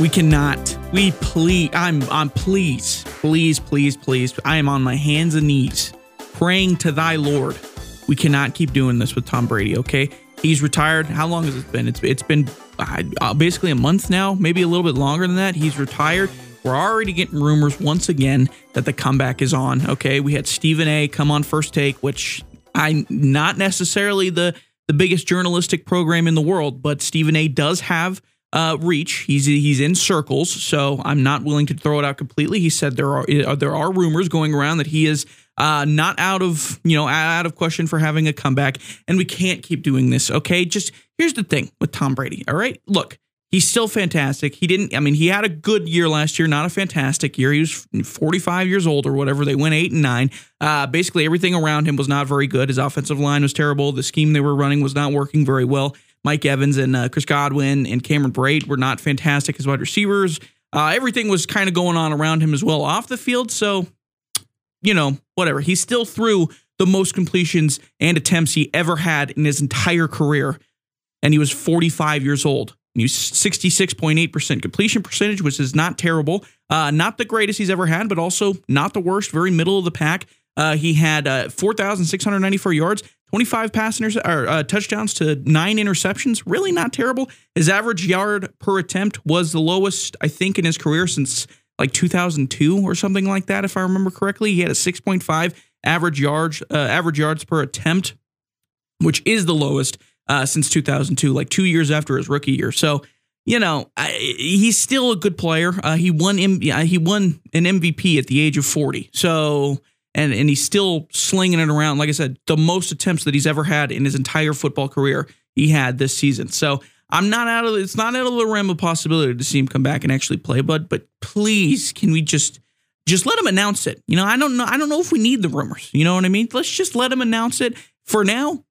We cannot. We please. I'm. I'm. Please. Please. Please. Please. I am on my hands and knees, praying to Thy Lord. We cannot keep doing this with Tom Brady. Okay, he's retired. How long has it been? It's. It's been uh, basically a month now, maybe a little bit longer than that. He's retired. We're already getting rumors once again that the comeback is on. Okay, we had Stephen A. come on First Take, which I'm not necessarily the the biggest journalistic program in the world, but Stephen A. does have uh, reach. He's he's in circles, so I'm not willing to throw it out completely. He said there are uh, there are rumors going around that he is uh, not out of you know out of question for having a comeback, and we can't keep doing this. Okay, just here's the thing with Tom Brady. All right, look. He's still fantastic. He didn't, I mean, he had a good year last year, not a fantastic year. He was 45 years old or whatever. They went eight and nine. Uh, basically, everything around him was not very good. His offensive line was terrible. The scheme they were running was not working very well. Mike Evans and uh, Chris Godwin and Cameron Brate were not fantastic as wide receivers. Uh, everything was kind of going on around him as well off the field. So, you know, whatever. He still threw the most completions and attempts he ever had in his entire career. And he was 45 years old. He was 66.8% completion percentage, which is not terrible. Uh, not the greatest he's ever had, but also not the worst, very middle of the pack. Uh, he had uh, 4,694 yards, 25 pass or, uh, touchdowns to nine interceptions. Really not terrible. His average yard per attempt was the lowest, I think, in his career since like 2002 or something like that, if I remember correctly. He had a 6.5 average yards uh, average yards per attempt, which is the lowest uh, since 2002, like two years after his rookie year. So you know, I, he's still a good player. Uh, he won M- he won an MVP at the age of 40. So and and he's still slinging it around. Like I said, the most attempts that he's ever had in his entire football career, he had this season. So I'm not out of it's not out of the realm of possibility to see him come back and actually play. But but please, can we just just let him announce it? You know, I don't know. I don't know if we need the rumors. You know what I mean? Let's just let him announce it for now.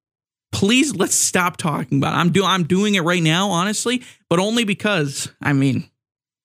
Please, let's stop talking about it. I'm doing I'm doing it right now, honestly, but only because I mean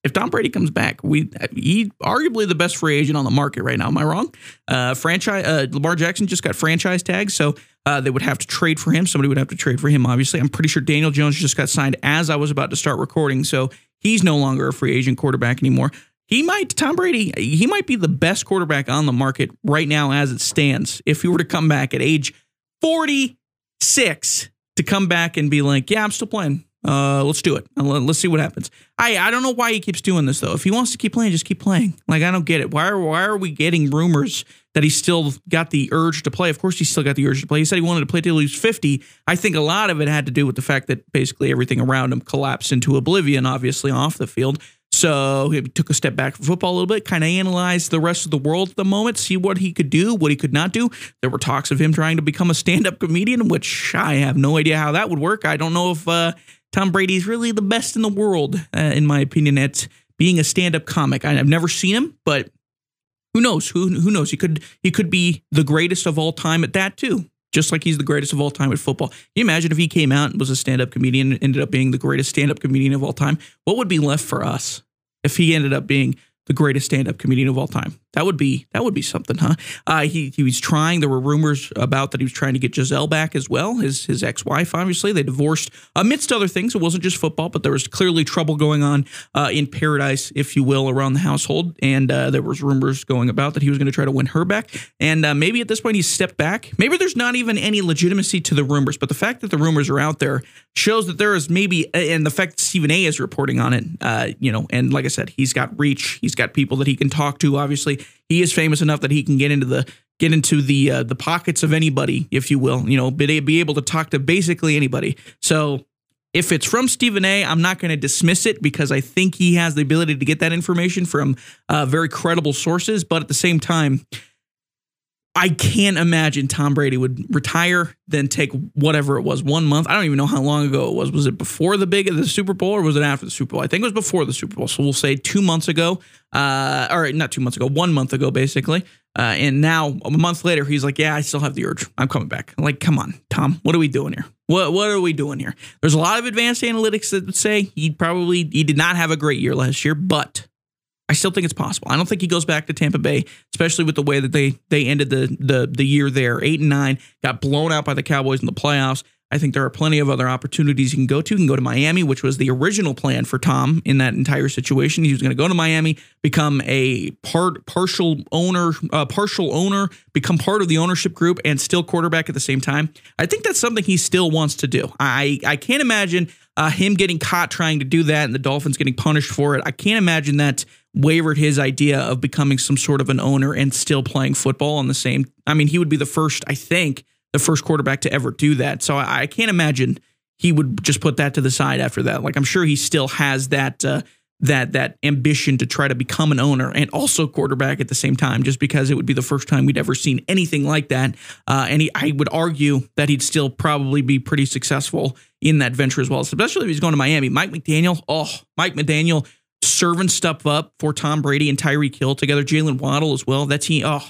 if Tom Brady comes back, we he arguably the best free agent on the market right now. Am I wrong? Uh, franchise uh, Lamar Jackson just got franchise tags, so uh, they would have to trade for him. Somebody would have to trade for him. Obviously, I'm pretty sure Daniel Jones just got signed as I was about to start recording, so he's no longer a free agent quarterback anymore. He might Tom Brady. He might be the best quarterback on the market right now as it stands. If he were to come back at age 46 to come back and be like, "Yeah, I'm still playing." Uh, let's do it. Let's see what happens. I I don't know why he keeps doing this though. If he wants to keep playing, just keep playing. Like I don't get it. Why are why are we getting rumors that he still got the urge to play? Of course, he still got the urge to play. He said he wanted to play till he was fifty. I think a lot of it had to do with the fact that basically everything around him collapsed into oblivion. Obviously, off the field. So he took a step back from football a little bit, kind of analyzed the rest of the world at the moment, see what he could do, what he could not do. There were talks of him trying to become a stand-up comedian, which I have no idea how that would work. I don't know if uh, Tom Brady is really the best in the world, uh, in my opinion, at being a stand-up comic. I, have never seen him, but who knows? Who who knows? He could he could be the greatest of all time at that too. Just like he's the greatest of all time at football. Can you imagine if he came out and was a stand-up comedian and ended up being the greatest stand-up comedian of all time? What would be left for us if he ended up being the greatest stand-up comedian of all time. That would be that would be something, huh? Uh, he he was trying. There were rumors about that he was trying to get Gisele back as well. His his ex wife, obviously, they divorced amidst other things. It wasn't just football, but there was clearly trouble going on uh, in paradise, if you will, around the household. And uh, there was rumors going about that he was going to try to win her back. And uh, maybe at this point he stepped back. Maybe there's not even any legitimacy to the rumors, but the fact that the rumors are out there shows that there is maybe, and the fact Stephen A. is reporting on it, uh, you know, and like I said, he's got reach. He's got people that he can talk to. Obviously, he is famous enough that he can get into the get into the uh, the pockets of anybody, if you will. You know, be, be able to talk to basically anybody. So if it's from Stephen A, I'm not going to dismiss it because I think he has the ability to get that information from uh, very credible sources. But at the same time, I can't imagine Tom Brady would retire, then take whatever it was, one month. I don't even know how long ago it was. Was it before the big the Super Bowl or was it after the Super Bowl? I think it was before the Super Bowl. So we'll say two months ago, uh, or not two months ago, one month ago, basically. Uh, and now a month later, he's like, "Yeah, I still have the urge. I'm coming back." I'm like, come on, Tom, what are we doing here? What what are we doing here? There's a lot of advanced analytics that say he probably he did not have a great year last year, but I still think it's possible. I don't think he goes back to Tampa Bay, especially with the way that they they ended the the the year there, eight and nine, got blown out by the Cowboys in the playoffs. I think there are plenty of other opportunities you can go to. You can go to Miami, which was the original plan for Tom in that entire situation. He was going to go to Miami, become a part partial owner, uh, partial owner, become part of the ownership group, and still quarterback at the same time. I think that's something he still wants to do. I I can't imagine uh, him getting caught trying to do that and the Dolphins getting punished for it. I can't imagine that wavered his idea of becoming some sort of an owner and still playing football on the same. I mean, he would be the first, I think, the first quarterback to ever do that. So I, I can't imagine he would just put that to the side after that. Like I'm sure he still has that uh, that that ambition to try to become an owner and also quarterback at the same time, just because it would be the first time we'd ever seen anything like that. Uh, and he, I would argue that he'd still probably be pretty successful in that venture as well, especially if he's going to Miami. Mike McDaniel, oh, Mike McDaniel serving stuff up for Tom Brady and Tyreek Hill together, Jaylen Waddle as well. That's he. Oh,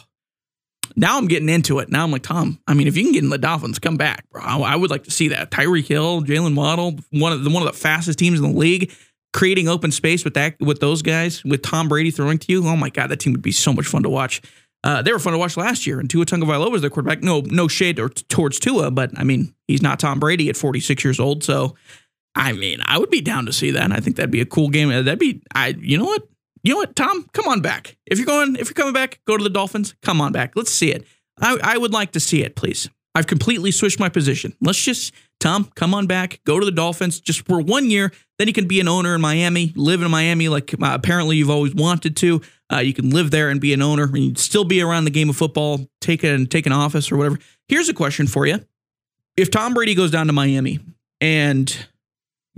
now I'm getting into it. Now I'm like Tom. I mean, if you can get in the Dolphins, come back, bro. I, would like to see that. Tyreek Hill, Jaylen Waddle, one of the one of the fastest teams in the league, creating open space with that with those guys, with Tom Brady throwing to you. Oh my God, that team would be so much fun to watch. Uh, they were fun to watch last year, and Tua Tagovailoa was their quarterback. No, no shade or, towards Tua, but I mean, he's not Tom Brady at 46 years old. So I mean, I would be down to see that. I think that'd be a cool game. That'd be, I, you know what, you know what, Tom, come on back. If you're going, if you're coming back, go to the Dolphins. Come on back. Let's see it. I, I would like to see it, please. I've completely switched my position. Let's just, Tom, come on back, go to the Dolphins just for one year. Then you can be an owner in Miami, live in Miami like uh, apparently you've always wanted to. Uh, you can live there and be an owner, and you'd still be around the game of football, take an take an office or whatever. Here's a question for you: If Tom Brady goes down to Miami and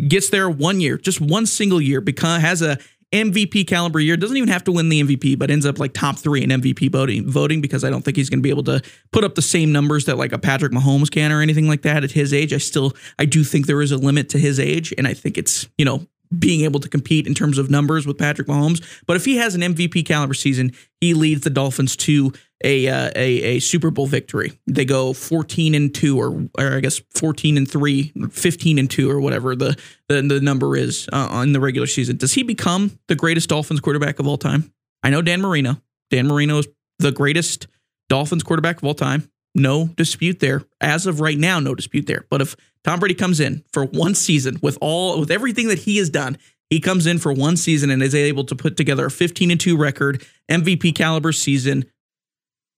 gets there one year, just one single year, because has a MVP caliber year, doesn't even have to win the MVP, but ends up like top three in MVP voting, voting because I don't think he's going to be able to put up the same numbers that like a Patrick Mahomes can or anything like that at his age. I still, I do think there is a limit to his age, and I think it's you know being able to compete in terms of numbers with Patrick Mahomes. But if he has an MVP caliber season, he leads the Dolphins to a uh, a, a Super Bowl victory. They go 14 and 2 or, or I guess 14 and 3, 15 and 2 or whatever the the, the number is uh, in the regular season. Does he become the greatest Dolphins quarterback of all time? I know Dan Marino. Dan Marino is the greatest Dolphins quarterback of all time. No dispute there. As of right now, no dispute there. But if Tom Brady comes in for one season with all with everything that he has done, he comes in for one season and is able to put together a 15 and 2 record, MVP caliber season,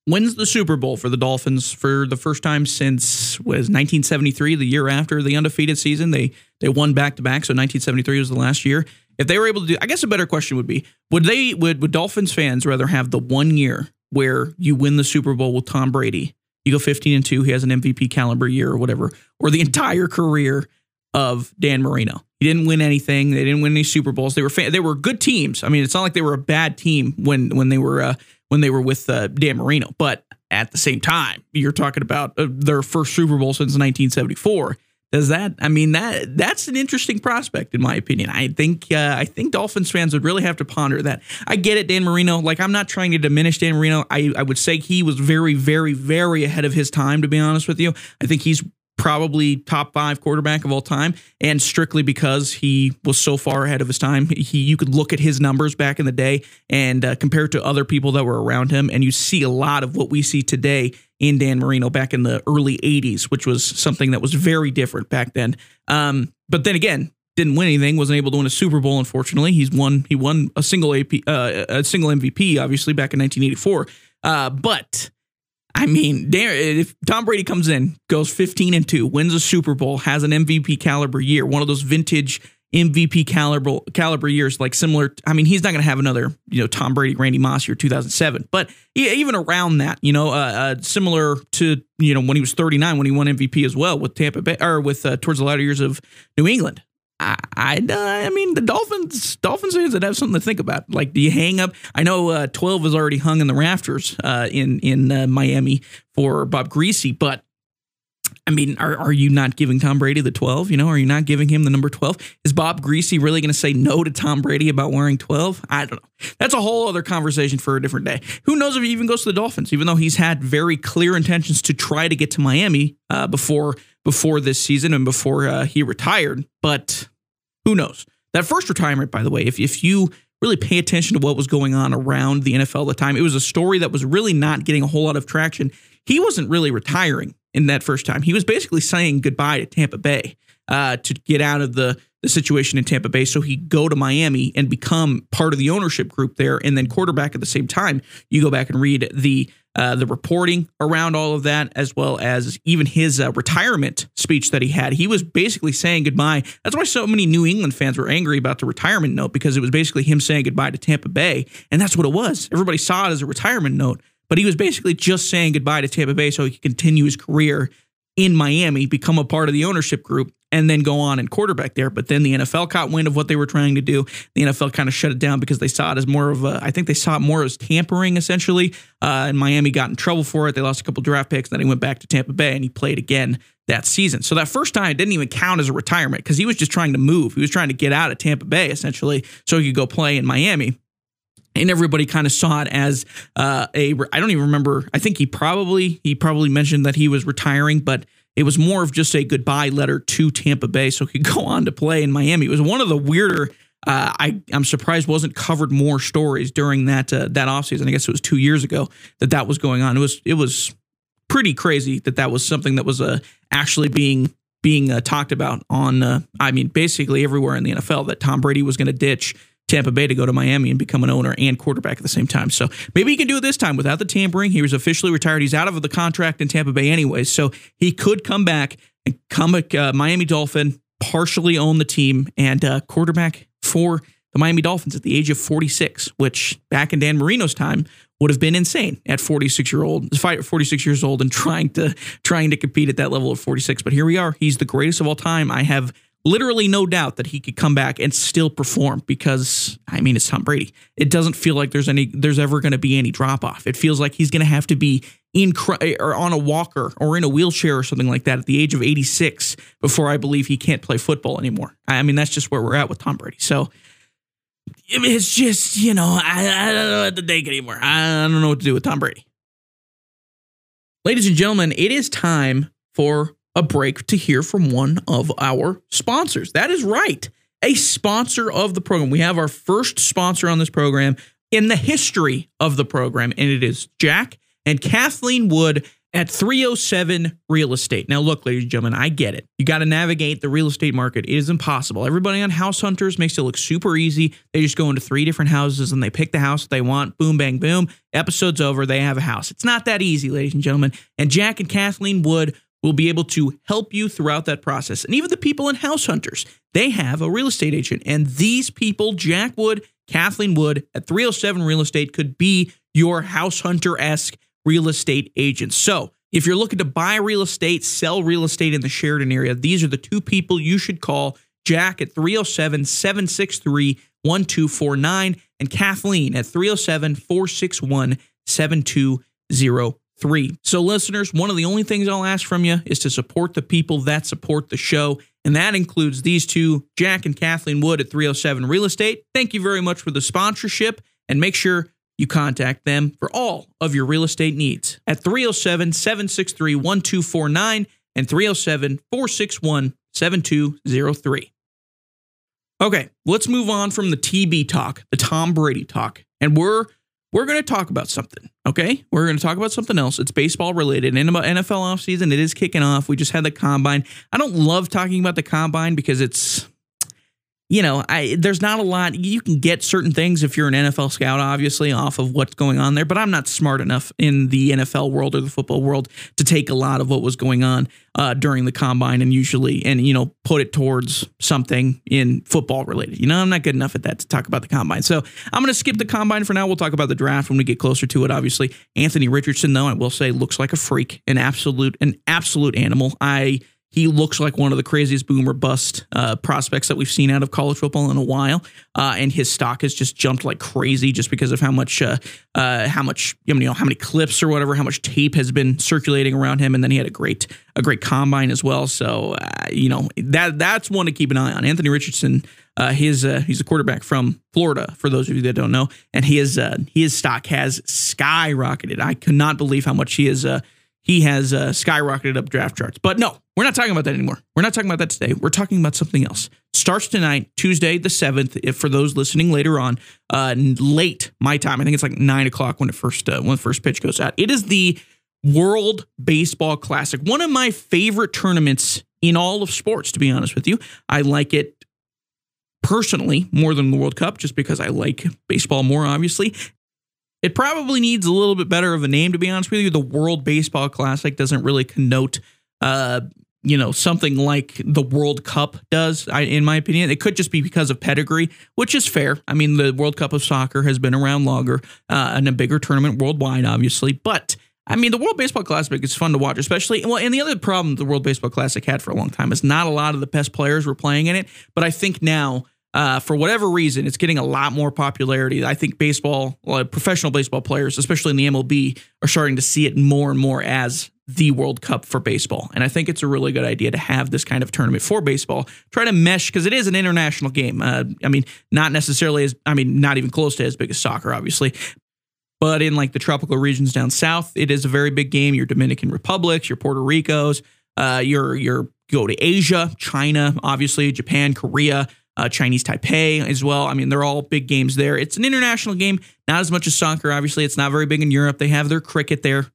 wins the Super Bowl for the Dolphins for the first time since was 1973, the year after the undefeated season. They they won back to back, so 1973 was the last year. If they were able to do, I guess a better question would be: Would they would would Dolphins fans rather have the one year where you win the Super Bowl with Tom Brady, you go 15 and two, he has an MVP caliber year or whatever, or the entire career of Dan Marino? He didn't win anything. They didn't win any Super Bowls. They were they were good teams. I mean, it's not like they were a bad team when when they were uh, when they were with uh, Dan Marino. But at the same time, you're talking about uh, their first Super Bowl since 1974. Does that? I mean that that's an interesting prospect in my opinion. I think uh, I think Dolphins fans would really have to ponder that. I get it, Dan Marino. Like I'm not trying to diminish Dan Marino. I I would say he was very very very ahead of his time. To be honest with you, I think he's probably top five quarterback of all time, and strictly because he was so far ahead of his time. He you could look at his numbers back in the day and uh, compare it to other people that were around him, and you see a lot of what we see today in Dan Marino back in the early '80s, which was something that was very different back then. Um, but then again, didn't win anything, wasn't able to win a Super Bowl. Unfortunately, he's won he won a single AP uh, a single MVP, obviously back in 1984. Uh, but I mean, if Tom Brady comes in, goes 15 and 2, wins a Super Bowl, has an MVP caliber year, one of those vintage MVP caliber caliber years, like similar. I mean, he's not going to have another, you know, Tom Brady, Randy Moss year 2007, but even around that, you know, uh, uh, similar to you know when he was 39 when he won MVP as well with Tampa Bay or with uh, towards the latter years of New England. I, I, I mean, the Dolphins, Dolphins fans that have something to think about. Like, do you hang up? I know uh, twelve is already hung in the rafters uh, in in uh, Miami for Bob Griese, but I mean, are, are you not giving Tom Brady the 12? You know, are you not giving him the number 12? Is Bob Griese really going to say no to Tom Brady about wearing 12? I don't know. That's a whole other conversation for a different day. Who knows if he even goes to the Dolphins, even though he's had very clear intentions to try to get to Miami uh, before before this season and before uh, he retired. But who knows? That first retirement, by the way, if, if you really pay attention to what was going on around the NFL at the time, it was a story that was really not getting a whole lot of traction. He wasn't really retiring in that first time. He was basically saying goodbye to Tampa Bay uh, to get out of the the situation in Tampa Bay. So he'd go to Miami and become part of the ownership group there, and then quarterback at the same time. You go back and read the uh, the reporting around all of that, as well as even his uh, retirement speech that he had. He was basically saying goodbye. That's why so many New England fans were angry about the retirement note because it was basically him saying goodbye to Tampa Bay, and that's what it was. Everybody saw it as a retirement note, but he was basically just saying goodbye to Tampa Bay so he could continue his career in Miami, become a part of the ownership group, and then go on and quarterback there. But then the NFL caught wind of what they were trying to do. The NFL kind of shut it down because they saw it as more of a, I think they saw it more as tampering essentially. Uh, and Miami got in trouble for it. They lost a couple draft picks. Then he went back to Tampa Bay and he played again that season. So that first time didn't even count as a retirement because he was just trying to move. He was trying to get out of Tampa Bay essentially so he could go play in Miami and everybody kind of saw it as uh, a i don't even remember i think he probably he probably mentioned that he was retiring but it was more of just a goodbye letter to tampa bay so he could go on to play in miami it was one of the weirder uh, I, I'm surprised wasn't covered more stories during that uh, that offseason. I guess it was two years ago that that was going on. It was it was pretty crazy that that was something that was uh, actually being being uh, talked about on. Uh, I mean, basically everywhere in the NFL that Tom Brady was going to ditch Tampa Bay to go to Miami and become an owner and quarterback at the same time. So maybe he can do it this time without the tampering. He was officially retired. He's out of the contract in Tampa Bay anyway, so he could come back and come a uh, Miami Dolphin, partially own the team and uh, quarterback for the Miami Dolphins at the age of 46, which back in Dan Marino's time would have been insane at 46 year old 46 years old and trying to trying to compete at that level of 46 but here we are he's the greatest of all time i have literally no doubt that he could come back and still perform because I mean it's Tom Brady. It doesn't feel like there's any there's ever going to be any drop off. It feels like he's going to have to be in or on a walker or in a wheelchair or something like that at the age of 86 before I believe he can't play football anymore. I mean that's just where we're at with Tom Brady. So it's just you know I, I don't know what to think anymore. I don't know what to do with Tom Brady. Ladies and gentlemen, it is time for a break to hear from one of our sponsors. That is right, a sponsor of the program. We have our first sponsor on this program in the history of the program, and it is Jack and Kathleen Wood at 307 Real Estate. Now, look, ladies and gentlemen, I get it. You got to navigate the real estate market. It is impossible. Everybody on House Hunters makes it look super easy. They just go into three different houses and they pick the house they want. Boom, bang, boom. Episode's over. They have a house. It's not that easy, ladies and gentlemen. And Jack and Kathleen Wood will be able to help you throughout that process. And even the people in House Hunters, they have a real estate agent. And these people, Jack Wood, Kathleen Wood at 307 Real Estate, could be your House Hunter esque real estate agent. So if you're looking to buy real estate, sell real estate in the Sheridan area, these are the two people you should call Jack at 307 763 1249 and Kathleen at 307 461 7203 three. So, listeners, one of the only things I'll ask from you is to support the people that support the show. And that includes these two, Jack and Kathleen Wood at 307 Real Estate. Thank you very much for the sponsorship and make sure you contact them for all of your real estate needs at 307 763 1249 and 307 461 7203. Okay, let's move on from the TB talk, the Tom Brady talk. And we're we're going to talk about something. Okay. We're going to talk about something else. It's baseball related. And about NFL offseason, it is kicking off. We just had the combine. I don't love talking about the combine because it's you know, I there's not a lot you can get certain things if you're an NFL scout, obviously, off of what's going on there. But I'm not smart enough in the NFL world or the football world to take a lot of what was going on uh, during the combine and usually and you know put it towards something in football related. You know, I'm not good enough at that to talk about the combine. So I'm going to skip the combine for now. We'll talk about the draft when we get closer to it. Obviously, Anthony Richardson, though, I will say, looks like a freak, an absolute, an absolute animal. I he looks like one of the craziest boomer bust uh, prospects that we've seen out of college football in a while, uh, and his stock has just jumped like crazy just because of how much, uh, uh how much you know, how many clips or whatever, how much tape has been circulating around him, and then he had a great, a great combine as well. So uh, you know that that's one to keep an eye on. Anthony Richardson, uh, his he's a quarterback from Florida. For those of you that don't know, and his his stock has skyrocketed. I could not believe how much he is he has uh, skyrocketed up draft charts. But no, we're not talking about that anymore. We're not talking about that today. We're talking about something else. Starts tonight, Tuesday the seventh. If for those listening later on, uh, late my time, I think it's like nine o'clock when it first uh, when the first pitch goes out. It is the World Baseball Classic, one of my favorite tournaments in all of sports, to be honest with you. I like it personally more than the World Cup just because I like baseball more, obviously. It probably needs a little bit better of a name, to be honest with you. The World Baseball Classic doesn't really connote, uh, you know, something like the World Cup does, I, in my opinion. It could just be because of pedigree, which is fair. I mean, the World Cup of Soccer has been around longer uh, and a bigger tournament worldwide, obviously. But I mean, the World Baseball Classic is fun to watch, especially. Well, and the other problem the World Baseball Classic had for a long time is not a lot of the best players were playing in it. But I think now, uh, for whatever reason, it's getting a lot more popularity. I think baseball, well, professional baseball players, especially in the MLB, are starting to see it more and more as the World Cup for baseball. And I think it's a really good idea to have this kind of tournament for baseball. Try to mesh because it is an international game. Uh, I mean, not necessarily as, I mean, not even close to as big as soccer, obviously, but in like the tropical regions down south, it is a very big game. Your Dominican Republics, your Puerto Ricos, uh, your your go to Asia, China, obviously Japan, Korea, uh, Chinese Taipei as well. I mean, they're all big games there. It's an international game, not as much as soccer. Obviously, it's not very big in Europe. They have their cricket there.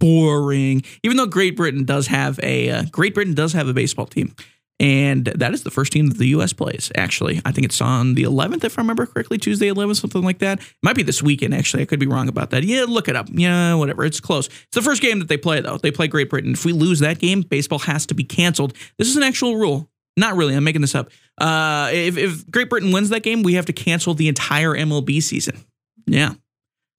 Boring. Even though Great Britain does have a uh, Great Britain does have a baseball team. And that is the first team that the U.S. plays, actually. I think it's on the 11th, if I remember correctly, Tuesday 11th, something like that. It might be this weekend, actually. I could be wrong about that. Yeah, look it up. Yeah, whatever. It's close. It's the first game that they play, though. They play Great Britain. If we lose that game, baseball has to be canceled. This is an actual rule. Not really. I'm making this up. Uh, if, if Great Britain wins that game, we have to cancel the entire MLB season. Yeah,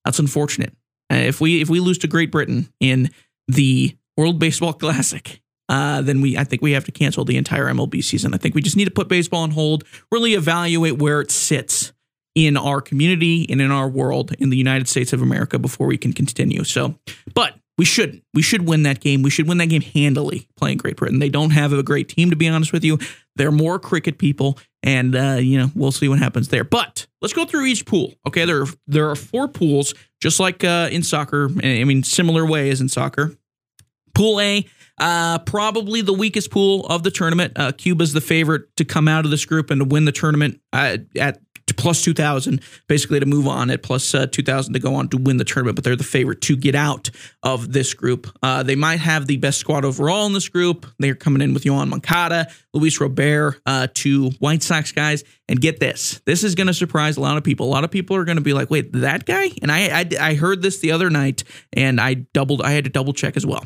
that's unfortunate. Uh, if we if we lose to Great Britain in the World Baseball Classic, uh, then we I think we have to cancel the entire MLB season. I think we just need to put baseball on hold, really evaluate where it sits in our community and in our world in the United States of America before we can continue. So, but we shouldn't. We should win that game. We should win that game handily playing Great Britain. They don't have a great team, to be honest with you. They're more cricket people, and uh, you know we'll see what happens there. But let's go through each pool. Okay, there are, there are four pools, just like uh, in soccer. I mean, similar way as in soccer. Pool A uh, probably the weakest pool of the tournament. Uh, Cuba's the favorite to come out of this group and to win the tournament uh, at plus 2,000, basically to move on at plus, uh, 2,000 to go on to win the tournament, but they're the favorite to get out of this group. Uh, they might have the best squad overall in this group. They're coming in with Yoan Moncada, Luis Robert, uh, two White Sox guys. And get this, this is going to surprise a lot of people. A lot of people are going to be like, wait, that guy? And I, I, I heard this the other night and I doubled, I had to double check as well.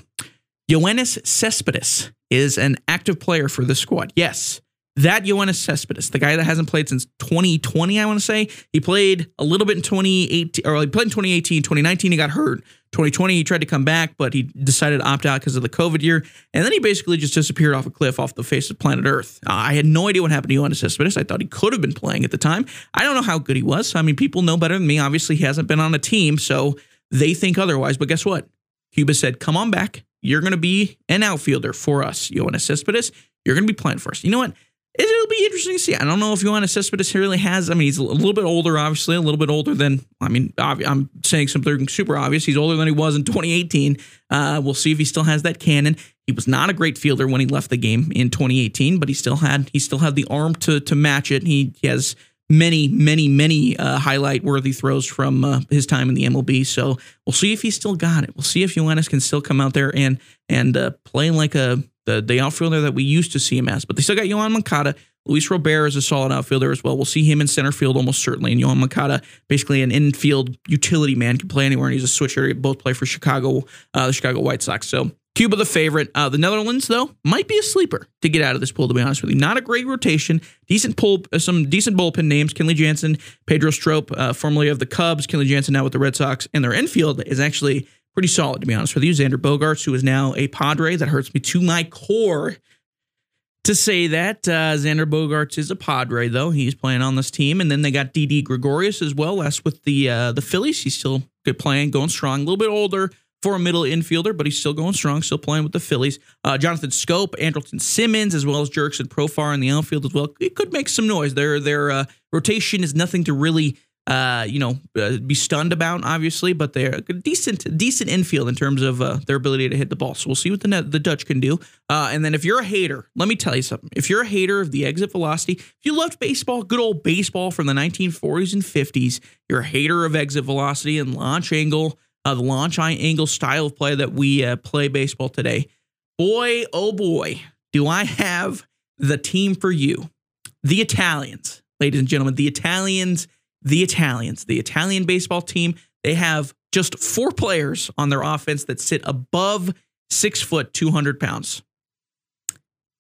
Yoenis Cespedes is an active player for the squad. Yes, that Yoenis Cespedes, the guy that hasn't played since 2020, I want to say. He played a little bit in 2018, or he played in 2018. 2019, he got hurt. 2020, he tried to come back, but he decided to opt out because of the COVID year. And then he basically just disappeared off a cliff off the face of planet Earth. I had no idea what happened to Yoenis Cespedes. I thought he could have been playing at the time. I don't know how good he was. I mean, people know better than me. Obviously, he hasn't been on a team, so they think otherwise. But guess what? Cuba said, come on back. You're going to be an outfielder for us, Yoenis Cespedes. You're going to be playing for us. You know what? It'll be interesting to see. I don't know if Yoenis Cespedes really has. I mean, he's a little bit older, obviously, a little bit older than. I mean, I'm saying something super obvious. He's older than he was in 2018. Uh, we'll see if he still has that cannon. He was not a great fielder when he left the game in 2018, but he still had he still had the arm to to match it. He, he has many, many, many uh, highlight worthy throws from uh, his time in the MLB. So we'll see if he's still got it. We'll see if Yoenis can still come out there and and uh, play like a the, the outfielder that we used to see him as. But they still got Yoan Moncada. Luis Robert is a solid outfielder as well. We'll see him in center field almost certainly. And Yoan Moncada, basically an infield utility man, can play anywhere, and he's a switcher. Both play for Chicago, uh, the Chicago White Sox. So Cuba the favorite. Uh, the Netherlands, though, might be a sleeper to get out of this pool. To be honest with you, not a great rotation. Decent pull, uh, some decent bullpen names: Kenley Jansen, Pedro Strop, uh, formerly of the Cubs. Kenley Jansen now with the Red Sox, and their infield is actually pretty solid. To be honest with you, Xander Bogaerts, who is now a Padre, that hurts me to my core to say that. Uh, Xander Bogaerts is a Padre, though. He's playing on this team. And then they got Didi Gregorius as well. That's with the uh, the Phillies. He's still good playing, going strong. A little bit older, for a middle infielder, but he's still going strong, still playing with the Phillies. Uh, Jonathan Schoop, Andrelton Simmons, as well as Jurickson Profar in the outfield as well. It could make some noise. Their their uh, rotation is nothing to really uh, you know uh, be stunned about, obviously, but they're a decent decent infield in terms of uh, their ability to hit the ball. So we'll see what the the Dutch can do. Uh, and then if you're a hater, let me tell you something. If you're a hater of the exit velocity, if you loved baseball, good old baseball from the 1940s and 50s, you're a hater of exit velocity and launch angle uh, the launch angle style of play that we uh, play baseball today. Boy, oh boy, do I have the team for you. The Italians, ladies and gentlemen, the Italians, the Italians, the Italian baseball team. They have just four players on their offense that sit above six foot, 200 pounds.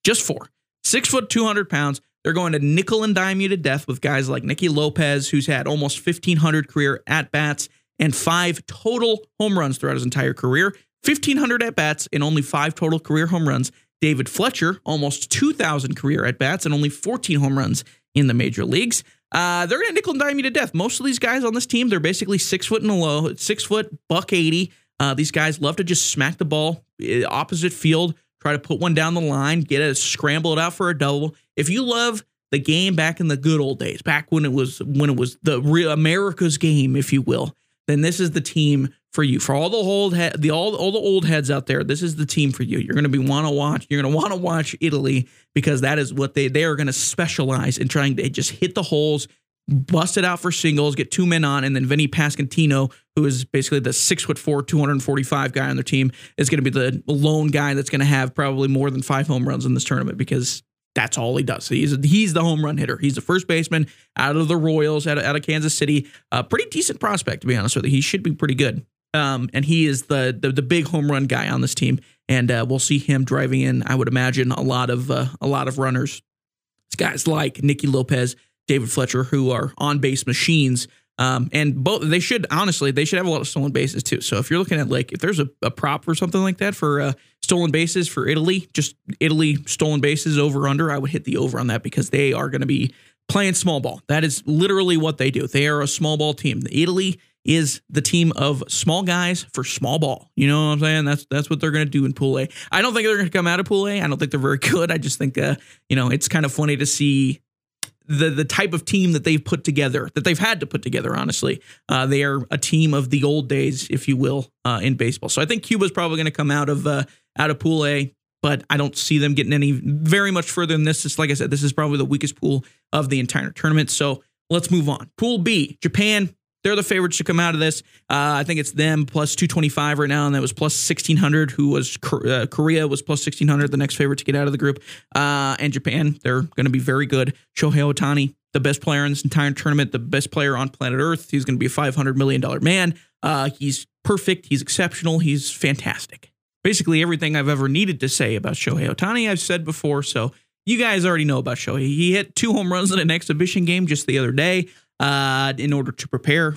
Just four. Six foot, 200 pounds. They're going to nickel and dime you to death with guys like Nicky Lopez, who's had almost 1,500 career at bats and five total home runs throughout his entire career. 1,500 at bats and only five total career home runs. David Fletcher, almost 2,000 career at bats and only 14 home runs in the major leagues. Uh, they're to nickel and dime you to death. Most of these guys on this team, they're basically six foot and a low, six foot, buck 80. Uh, these guys love to just smack the ball eh, opposite field, try to put one down the line, get it, scramble it out for a double. If you love the game back in the good old days, back when it was when it was the real America's game, if you will, then this is the team for you. For all the old the all all the old heads out there, this is the team for you. You're going to be want to watch. You're going to want to watch Italy because that is what they they are going to specialize in trying to just hit the holes, bust it out for singles, get two men on, and then Vinny Pasquantino, who is basically the six foot four, 245 guy on their team, is going to be the lone guy that's going to have probably more than five home runs in this tournament because that's all he does. He's he's the home run hitter. He's the first baseman out of the Royals, out of, out of Kansas City. A pretty decent prospect, to be honest with you. He should be pretty good. Um, and he is the, the, the big home run guy on this team. And uh, we'll see him driving in. I would imagine a lot of uh, a lot of runners. It's guys like Nicky Lopez, David Fletcher, who are on base machines. Um, and both they should honestly they should have a lot of stolen bases too. So if you're looking at like if there's a, a prop or something like that for uh, stolen bases for Italy, just Italy stolen bases over under, I would hit the over on that because they are going to be playing small ball. That is literally what they do. They are a small ball team. Italy is the team of small guys for small ball. You know what I'm saying? That's that's what they're going to do in Pool A. I don't think they're going to come out of Pool A. I don't think they're very good. I just think uh, you know it's kind of funny to see the the type of team that they've put together, that they've had to put together. Honestly, uh, they are a team of the old days, if you will, uh, in baseball. So I think Cuba's probably going to come out of uh, out of Pool A, but I don't see them getting any very much further than this. It's like I said, this is probably the weakest pool of the entire tournament. So let's move on. Pool B, Japan. They're the favorites to come out of this. Uh, I think it's them plus 225 right now, and that was plus 1600. Who was uh, Korea was plus 1600, the next favorite to get out of the group. Uh, and Japan, they're going to be very good. Shohei Ohtani, the best player in this entire tournament, the best player on planet Earth. He's going to be a 500 million dollar man. Uh, he's perfect. He's exceptional. He's fantastic. Basically, everything I've ever needed to say about Shohei Ohtani, I've said before. So you guys already know about Shohei. He hit two home runs in an exhibition game just the other day uh, in order to prepare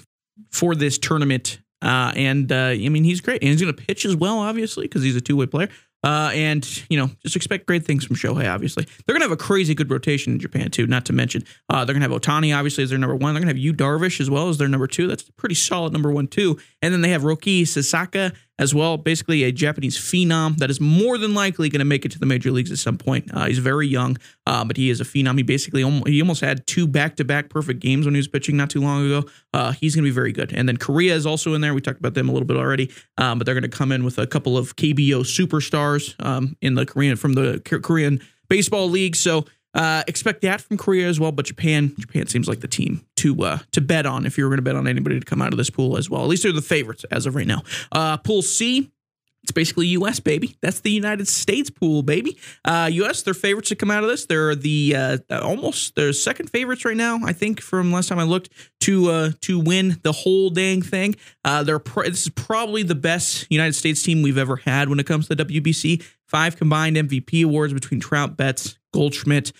for this tournament. Uh, and uh, I mean, he's great. And he's going to pitch as well, obviously, because he's a two way player. Uh, and you know, just expect great things from Shohei. Obviously, they're gonna have a crazy good rotation in Japan too. Not to mention, uh, they're gonna have Ohtani obviously as their number one. They're gonna have Yu Darvish as well as their number two. That's a pretty solid number one too. And then they have Roki Sasaki as well, basically a Japanese phenom that is more than likely going to make it to the major leagues at some point. Uh, he's very young, uh, but he is a phenom. He basically he almost had two back-to-back perfect games when he was pitching not too long ago. Uh, he's going to be very good. And then Korea is also in there. We talked about them a little bit already, um, but they're going to come in with a couple of KBO superstars um, in the Korean from the Korean baseball league. So uh, expect that from Korea as well, but Japan, Japan seems like the team to uh, to bet on if you were going to bet on anybody to come out of this pool as well. At least they're the favorites as of right now. Uh, pool C, it's basically U.S. baby. That's the United States pool, baby. Uh, U.S. They're favorites to come out of this. They're the uh, almost they're second favorites right now. I think from last time I looked to uh, to win the whole dang thing. Uh, they're this is probably the best United States team we've ever had when it comes to the WBC. Five combined MVP awards between Trout, Betts, Goldschmidt,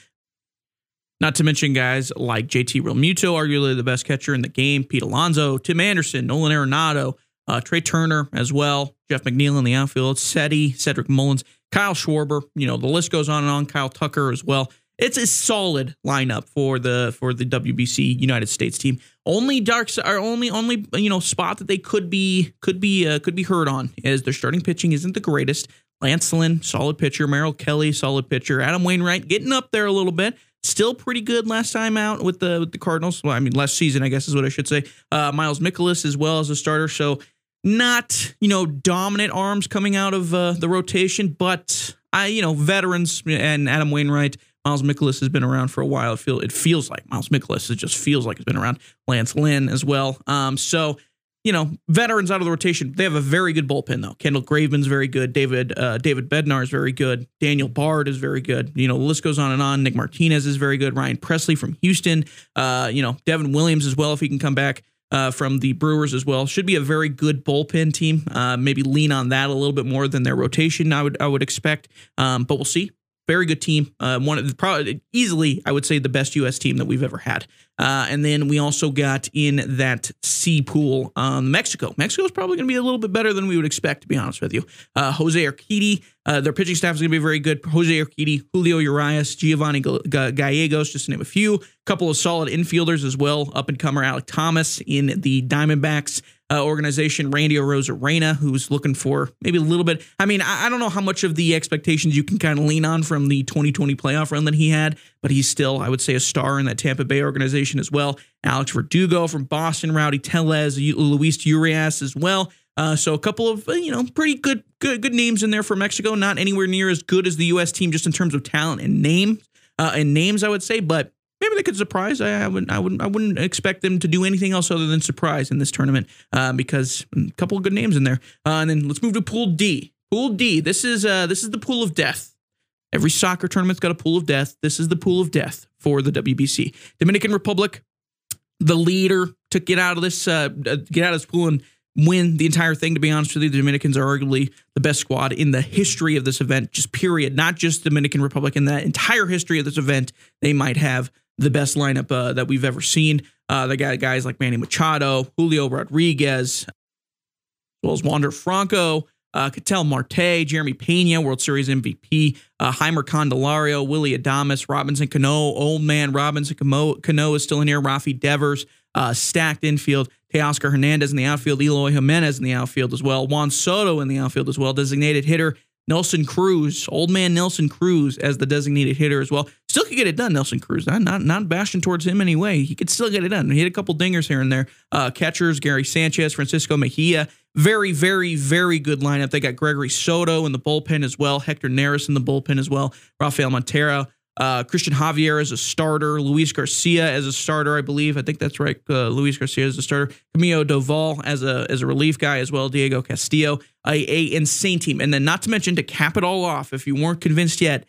not to mention guys like JT Realmuto, arguably the best catcher in the game, Pete Alonso, Tim Anderson, Nolan Arenado, uh, Trea Turner as well, Jeff McNeil in the outfield, Seti, Cedric Mullins, Kyle Schwarber. You know the list goes on and on. Kyle Tucker as well. It's a solid lineup for the for the WBC United States team. Only darks are only only you know spot that they could be could be uh, could be hurt on is their starting pitching isn't the greatest. Lance Lynn, solid pitcher. Merrill Kelly, solid pitcher. Adam Wainwright getting up there a little bit. Still pretty good last time out with the with the Cardinals. Well, I mean last season, I guess is what I should say. Uh, Miles Mikolas as well as a starter. So not you know dominant arms coming out of uh, the rotation, but I you know veterans and Adam Wainwright. Miles Mikolas has been around for a while. It feel it feels like Miles Mikolas. It just feels like it's been around. Lance Lynn as well. Um, so you know, veterans out of the rotation. They have a very good bullpen though. Kendall Graveman's very good. David uh, David Bednar is very good. Daniel Bard is very good. You know, the list goes on and on. Nick Martinez is very good. Ryan Presley from Houston. Uh, you know, Devin Williams as well if he can come back. Uh, from the Brewers as well should be a very good bullpen team. Uh, maybe lean on that a little bit more than their rotation. I would I would expect, um, but we'll see very good team. Uh, one of the probably easily, I would say, the best U.S. team that we've ever had. Uh, and then we also got in that C pool um, Mexico. Mexico is probably going to be a little bit better than we would expect, to be honest with you. Uh, Jose Urquidy, uh, their pitching staff is going to be very good. Jose Urquidy, Julio Urias, Giovanni Gallegos, just to name a few. A couple of solid infielders as well. Up and comer Alek Thomas in the Diamondbacks uh, organization, Randy Arozarena, who's looking for maybe a little bit. I mean, I, I don't know how much of the expectations you can kind of lean on from the 2020 playoff run that he had, but he's still, I would say, a star in that Tampa Bay organization as well. Alex Verdugo from Boston, Rowdy Tellez, Luis Urias as well. Uh, so a couple of uh, you know pretty good good good names in there for Mexico. Not anywhere near as good as the U.S. team just in terms of talent and name uh, and names, I would say, but maybe they could surprise. I, I wouldn't. I wouldn't. I wouldn't expect them to do anything else other than surprise in this tournament uh, because a couple of good names in there. Uh, and then let's move to Pool D. Pool D. This is uh, this is the pool of death. Every soccer tournament's got a pool of death. This is the pool of death for the WBC. Dominican Republic, the leader to get out of this, uh, uh, get out of this pool and win the entire thing. To be honest with you, the Dominicans are arguably the best squad in the history of this event, just period. Not just Dominican Republic in the entire history of this event. They might have the best lineup uh, that we've ever seen. Uh, they got guys like Manny Machado, Julio Rodriguez, as well as Wander Franco, uh, Ketel Marte, Jeremy Pena, World Series MVP, uh, Jeimer Candelario, Willy Adames, Robinson Cano, Old Man Robinson Cano is still in here, Rafi Devers, uh, stacked infield, Teoscar Hernandez in the outfield, Eloy Jimenez in the outfield as well, Juan Soto in the outfield as well, designated hitter Nelson Cruz, old man Nelson Cruz, as the designated hitter as well. Still could get it done, Nelson Cruz. Not not, not bashing towards him anyway. He could still get it done. He hit a couple dingers here and there. Uh, catchers, Gary Sanchez, Francisco Mejia. Very, very, very good lineup. They got Gregory Soto in the bullpen as well. Hector Neris in the bullpen as well. Rafael Montero. Uh, Cristian Javier as a starter, Luis Garcia as a starter, I believe. I think that's right. Uh, Luis Garcia as a starter, Camilo Doval as a as a relief guy as well. Diego Castillo, a, a insane team, and then not to mention to cap it all off, if you weren't convinced yet,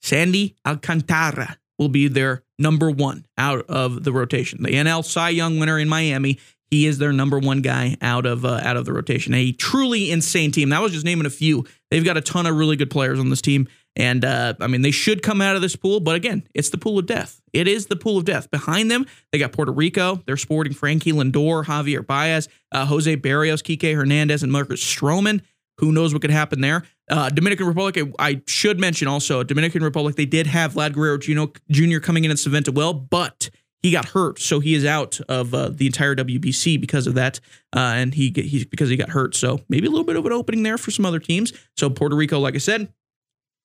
Sandy Alcantara will be their number one out of the rotation. The NL Cy Young winner in Miami. He is their number one guy out of uh, out of the rotation. A truly insane team. That was just naming a few. They've got a ton of really good players on this team, and uh, I mean, they should come out of this pool, but again, it's the pool of death. It is the pool of death. Behind them, they got Puerto Rico. They're sporting Frankie Lindor, Javier Baez, uh, Jose Berrios, Kike Hernandez, and Marcus Stroman. Who knows what could happen there? Uh, Dominican Republic, I should mention also, Dominican Republic, they did have Vlad Guerrero Jr. coming in at Saventa well, but he got hurt, so he is out of uh, the entire WBC because of that, uh, and he, he because he got hurt. So maybe a little bit of an opening there for some other teams. So Puerto Rico, like I said,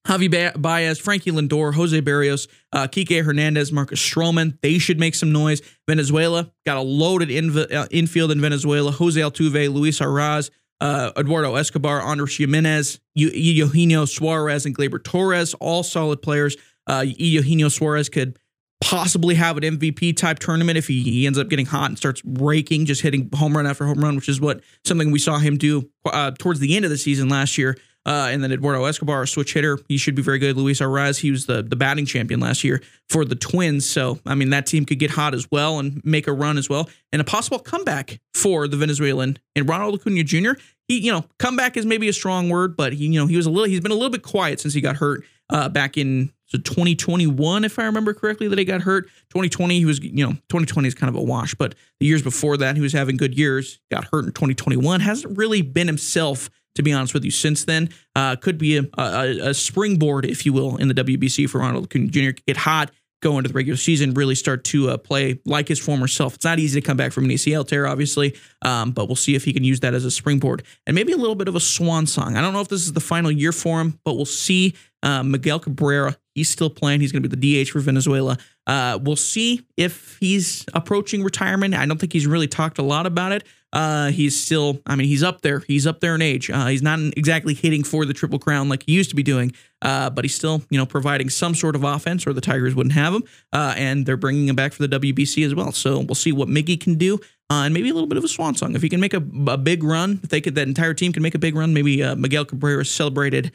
Javi Baez, Frankie Lindor, Jose Berrios, uh, Kike Hernandez, Marcus Stroman. They should make some noise. Venezuela got a loaded inv- uh, infield in Venezuela. Jose Altuve, Luis Arraez, uh, Eduardo Escobar, Andres Gimenez, Eugenio Suarez, and Gleyber Torres, all solid players. Uh, Eugenio Suarez could possibly have an MVP type tournament if he, he, ends up getting hot and starts raking, just hitting home run after home run, which is what something we saw him do uh, towards the end of the season last year. Uh, and then Eduardo Escobar, switch hitter, he should be very good. Luis Arraez, he was the, the batting champion last year for the Twins. So, I mean, that team could get hot as well and make a run as well. And a possible comeback for the Venezuelan and Ronald Acuna Jr. He, you know, comeback is maybe a strong word, but he, you know, he was a little, he's been a little bit quiet since he got hurt uh, back in so 2021, if I remember correctly, that he got hurt. 2020, he was, you know, 2020 is kind of a wash, but the years before that, he was having good years. Got hurt in 2021. Hasn't really been himself, to be honest with you, since then. Uh, could be a, a, a, springboard, if you will, in the WBC for Ronald Acuna Jr. Get hot, go into the regular season, really start to uh, play like his former self. It's not easy to come back from an ACL tear, obviously, um, but we'll see if he can use that as a springboard and maybe a little bit of a swan song. I don't know if this is the final year for him, but we'll see. Uh, Miguel Cabrera, he's still playing. He's going to be the DH for Venezuela. Uh, we'll see if he's approaching retirement. I don't think he's really talked a lot about it. Uh, he's still, I mean, he's up there. He's up there in age. Uh, he's not exactly hitting for the Triple Crown like he used to be doing, uh, but he's still, you know, providing some sort of offense, or the Tigers wouldn't have him. Uh, and they're bringing him back for the WBC as well. So we'll see what Miggy can do. uh, and maybe a little bit of a swan song. If he can make a, a big run, if they could, that entire team can make a big run. Maybe uh, Miguel Cabrera celebrated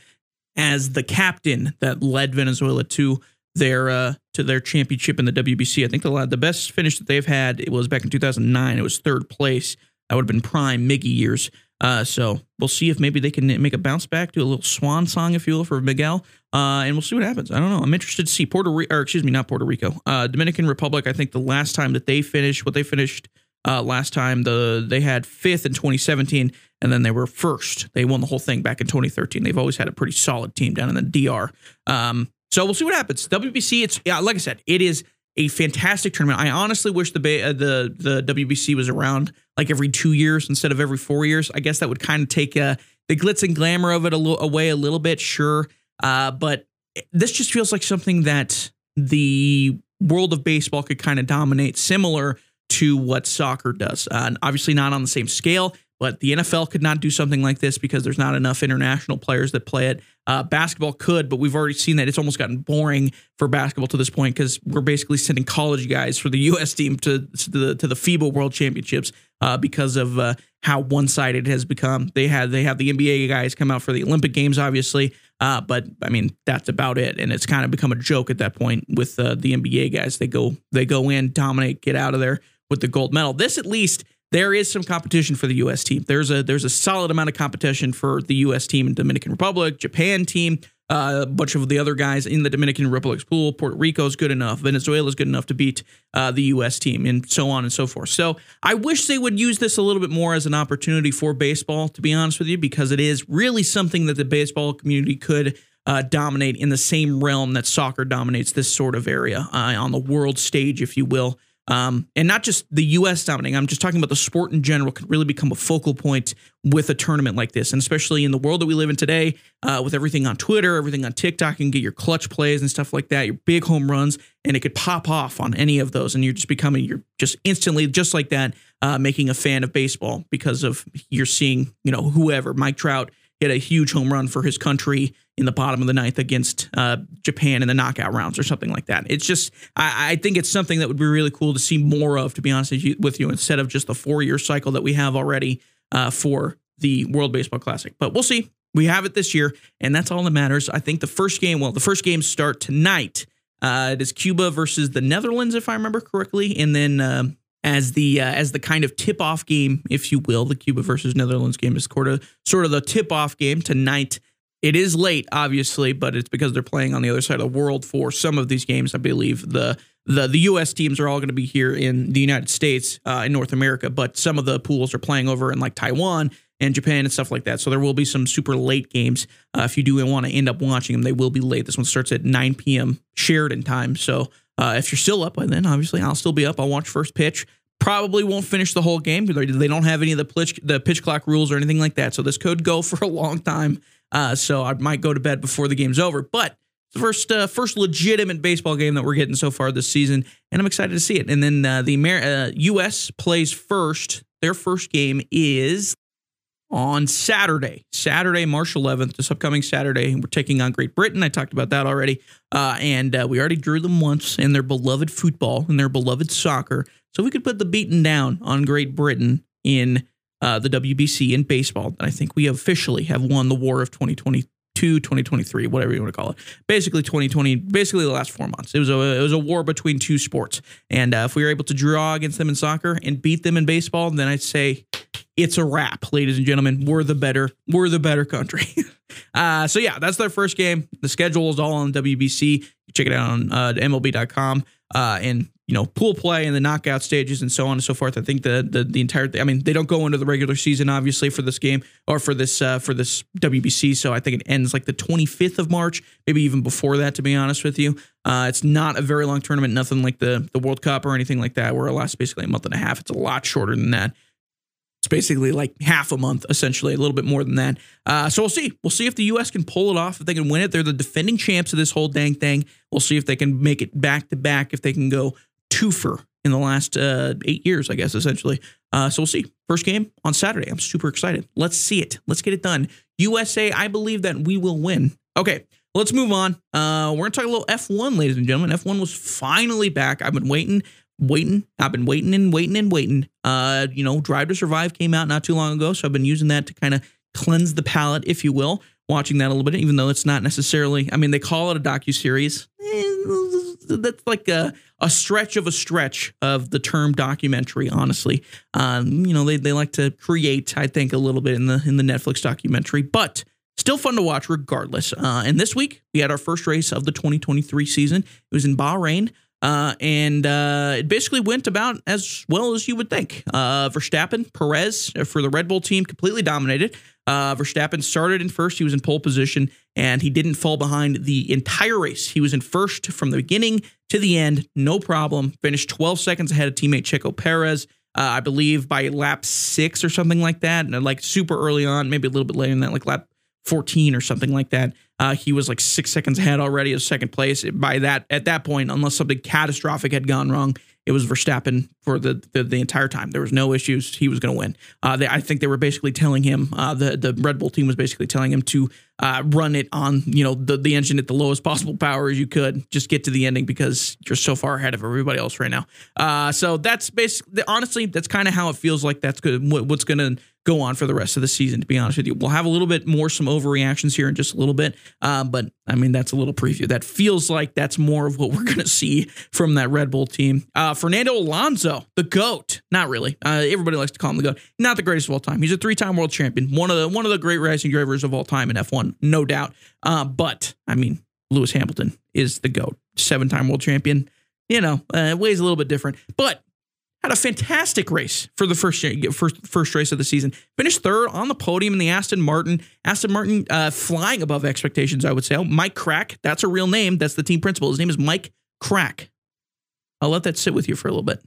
as the captain that led Venezuela to their uh, to their championship in the WBC. I think the the best finish that they've had it was back in 2009. It was third place. That would have been prime Miggy years. Uh, so we'll see if maybe they can make a bounce back, do a little swan song, if you will, for Miguel, uh, and we'll see what happens. I don't know. I'm interested to see Puerto Rico, or excuse me, not Puerto Rico, uh, Dominican Republic. I think the last time that they finished, what they finished uh, last time, the they had fifth in 2017, and then they were first. They won the whole thing back in 2013. They've always had a pretty solid team down in the DR. Um, so we'll see what happens. WBC, it's yeah, like I said, it is a fantastic tournament. I honestly wish the uh, the the WBC was around like every two years instead of every four years. I guess that would kind of take uh, the glitz and glamour of it a little away a little bit, sure. Uh, but this just feels like something that the world of baseball could kind of dominate, similar to what soccer does. Uh, obviously, not on the same scale. But the NFL could not do something like this because there's not enough international players that play it. Uh, basketball could, but we've already seen that it's almost gotten boring for basketball to this point because we're basically sending college guys for the U.S. team to, to the to the FIBA World Championships uh, because of uh, how one sided it has become. They had they have the NBA guys come out for the Olympic Games, obviously, uh, but I mean that's about it, and it's kind of become a joke at that point with uh, the NBA guys. They go they go in, dominate, get out of there with the gold medal. This at least there is some competition for the U.S. team. There's a there's a solid amount of competition for the U.S. team in Dominican Republic, Japan team, uh, a bunch of the other guys in the Dominican Republic's pool. Puerto Rico's good enough. Venezuela's good enough to beat uh, the U.S. team, and so on and so forth. So I wish they would use this a little bit more as an opportunity for baseball, to be honest with you, because it is really something that the baseball community could. Uh, dominate in the same realm that soccer dominates this sort of area uh, on the world stage, if you will. Um, and not just the U.S. dominating. I'm just talking about the sport in general could really become a focal point with a tournament like this, and especially in the world that we live in today, uh, with everything on Twitter, everything on TikTok, you get your clutch plays and stuff like that, your big home runs, and it could pop off on any of those, and you're just becoming, you're just instantly, just like that, uh, making a fan of baseball because of you're seeing, you know, whoever, Mike Trout hit a huge home run for his country in the bottom of the ninth against uh, Japan in the knockout rounds or something like that. It's just, I, I, think it's something that would be really cool to see more of, to be honest with you, instead of just the four year cycle that we have already uh, for the World Baseball Classic. But we'll see. We have it this year, and that's all that matters. I think the first game, well, the first games start tonight. Uh, it is Cuba versus the Netherlands, if I remember correctly, and then um, as the uh, as the kind of tip off game, if you will. The Cuba versus Netherlands game is sort of sort of the tip off game tonight. It is late, obviously, but it's because they're playing on the other side of the world for some of these games. I believe the the the U.S. teams are all going to be here in the United States, uh, in North America, but some of the pools are playing over in like Taiwan and Japan and stuff like that. So there will be some super late games. Uh, if you do want to end up watching them, they will be late. This one starts at 9 p.m. Sheridan time. So uh, if you're still up by then, obviously I'll still be up. I'll watch first pitch. Probably won't finish the whole game. They don't have any of the pitch, the pitch clock rules or anything like that. So this could go for a long time. Uh, so I might go to bed before the game's over. But the first uh, first legitimate baseball game that we're getting so far this season, and I'm excited to see it. And then uh, the Amer- uh, U.S. plays first. Their first game is on Saturday, Saturday, March 11th, this upcoming Saturday. We're taking on Great Britain. I talked about that already. Uh, and uh, we already drew them once in their beloved football and their beloved soccer. So we could put the beaten down on Great Britain in uh, the WBC in baseball. And I think we officially have won the war of 2022, 2023, whatever you want to call it. Basically 2020, basically the last four months. It was a it was a war between two sports. And uh, if we were able to draw against them in soccer and beat them in baseball, then I'd say it's a wrap, ladies and gentlemen. We're the better, we're the better country. uh, so yeah, that's their first game. The schedule is all on WBC. Check it out on uh, MLB.com. Uh, and you know, pool play and the knockout stages and so on and so forth. I think the the, the entire I mean, they don't go into the regular season obviously for this game or for this uh, for this WBC. So I think it ends like the 25th of March, maybe even before that. To be honest with you, uh, it's not a very long tournament, nothing like the the World Cup or anything like that, where it lasts basically a month and a half. It's a lot shorter than that. It's basically like half a month, essentially, a little bit more than that. Uh, so we'll see. We'll see if the U.S. can pull it off, if they can win it. They're the defending champs of this whole dang thing. We'll see if they can make it back to back, if they can go twofer in the last uh, eight years, I guess, essentially. Uh, so we'll see. First game on Saturday. I'm super excited. Let's see it. Let's get it done. USA, I believe that we will win. Okay, let's move on. Uh, we're going to talk a little F1, ladies and gentlemen. F1 was finally back. I've been waiting waiting. I've been waiting and waiting and waiting. Uh, you know, Drive to Survive came out not too long ago, so I've been using that to kind of cleanse the palate, if you will. Watching that a little bit, even though it's not necessarily. I mean, they call it a docu series. Eh, that's like a, a stretch of a stretch of the term documentary. Honestly, um, you know, they they like to create, I think, a little bit in the in the Netflix documentary, but still fun to watch regardless. Uh, and this week we had our first race of the 2023 season. It was in Bahrain. Uh, and uh, it basically went about as well as you would think. Uh, Verstappen, Perez uh, for the Red Bull team completely dominated. Uh, Verstappen started in first. He was in pole position and he didn't fall behind the entire race. He was in first from the beginning to the end, no problem. Finished 12 seconds ahead of teammate Checo Perez. Uh, I believe by lap six or something like that, and like super early on, maybe a little bit later than that, like lap 14 or something like that. Uh, he was like six seconds ahead already of second place. By that, at that point, unless something catastrophic had gone wrong, it was Verstappen for the the, the entire time. There was no issues. He was going to win. Uh, they, I think they were basically telling him uh, the the Red Bull team was basically telling him to uh, run it on you know the the engine at the lowest possible power as you could. Just get to the ending because you're so far ahead of everybody else right now. Uh, so that's basically honestly that's kind of how it feels like. That's good. What's going to go on for the rest of the season. To be honest with you, we'll have a little bit more some overreactions here in just a little bit, uh, but I mean that's a little preview. That feels like that's more of what we're going to see from that Red Bull team. Uh, Fernando Alonso, the goat. Not really. Uh, everybody likes to call him the goat. Not the greatest of all time. He's a three-time world champion. One of the one of the great racing drivers of all time in F1, no doubt. Uh, but I mean, Lewis Hamilton is the goat. Seven-time world champion. You know, uh, weighs a little bit different, but had a fantastic race for the first first first race of the season. Finished third on the podium in the Aston Martin. Aston Martin uh, flying above expectations, I would say. Mike Krack, that's a real name. That's the team principal. His name is Mike Krack. I'll let that sit with you for a little bit.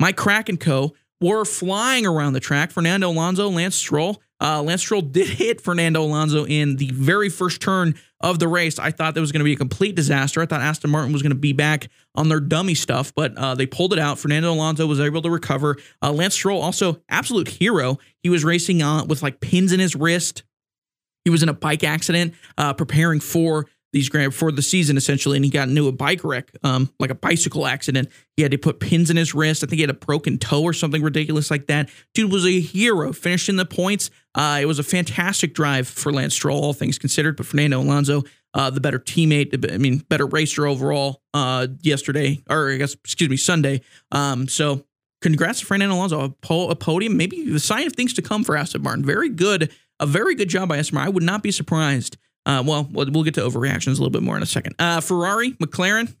Mike Krack and co were flying around the track. Fernando Alonso, Lance Stroll. Uh, Lance Stroll did hit Fernando Alonso in the very first turn of the race. I thought that was going to be a complete disaster. I thought Aston Martin was going to be back on their dummy stuff, but uh, they pulled it out. Fernando Alonso was able to recover. Uh, Lance Stroll, also absolute hero. He was racing on with like pins in his wrist. He was in a bike accident, uh, preparing for these grand for the season essentially, and he got into a bike wreck, um, like a bicycle accident. He had to put pins in his wrist. I think he had a broken toe or something ridiculous like that. Dude was a hero, finishing the points. Uh, it was a fantastic drive for Lance Stroll, all things considered. But Fernando Alonso, uh, the better teammate, I mean, better racer overall uh, yesterday, or I guess, excuse me, Sunday. Um, so congrats to Fernando Alonso, a, po- a podium, maybe a sign of things to come for Aston Martin. Very good, a very good job by Aston Martin. I would not be surprised uh, well, we'll get to overreactions a little bit more in a second. Uh, Ferrari, McLaren,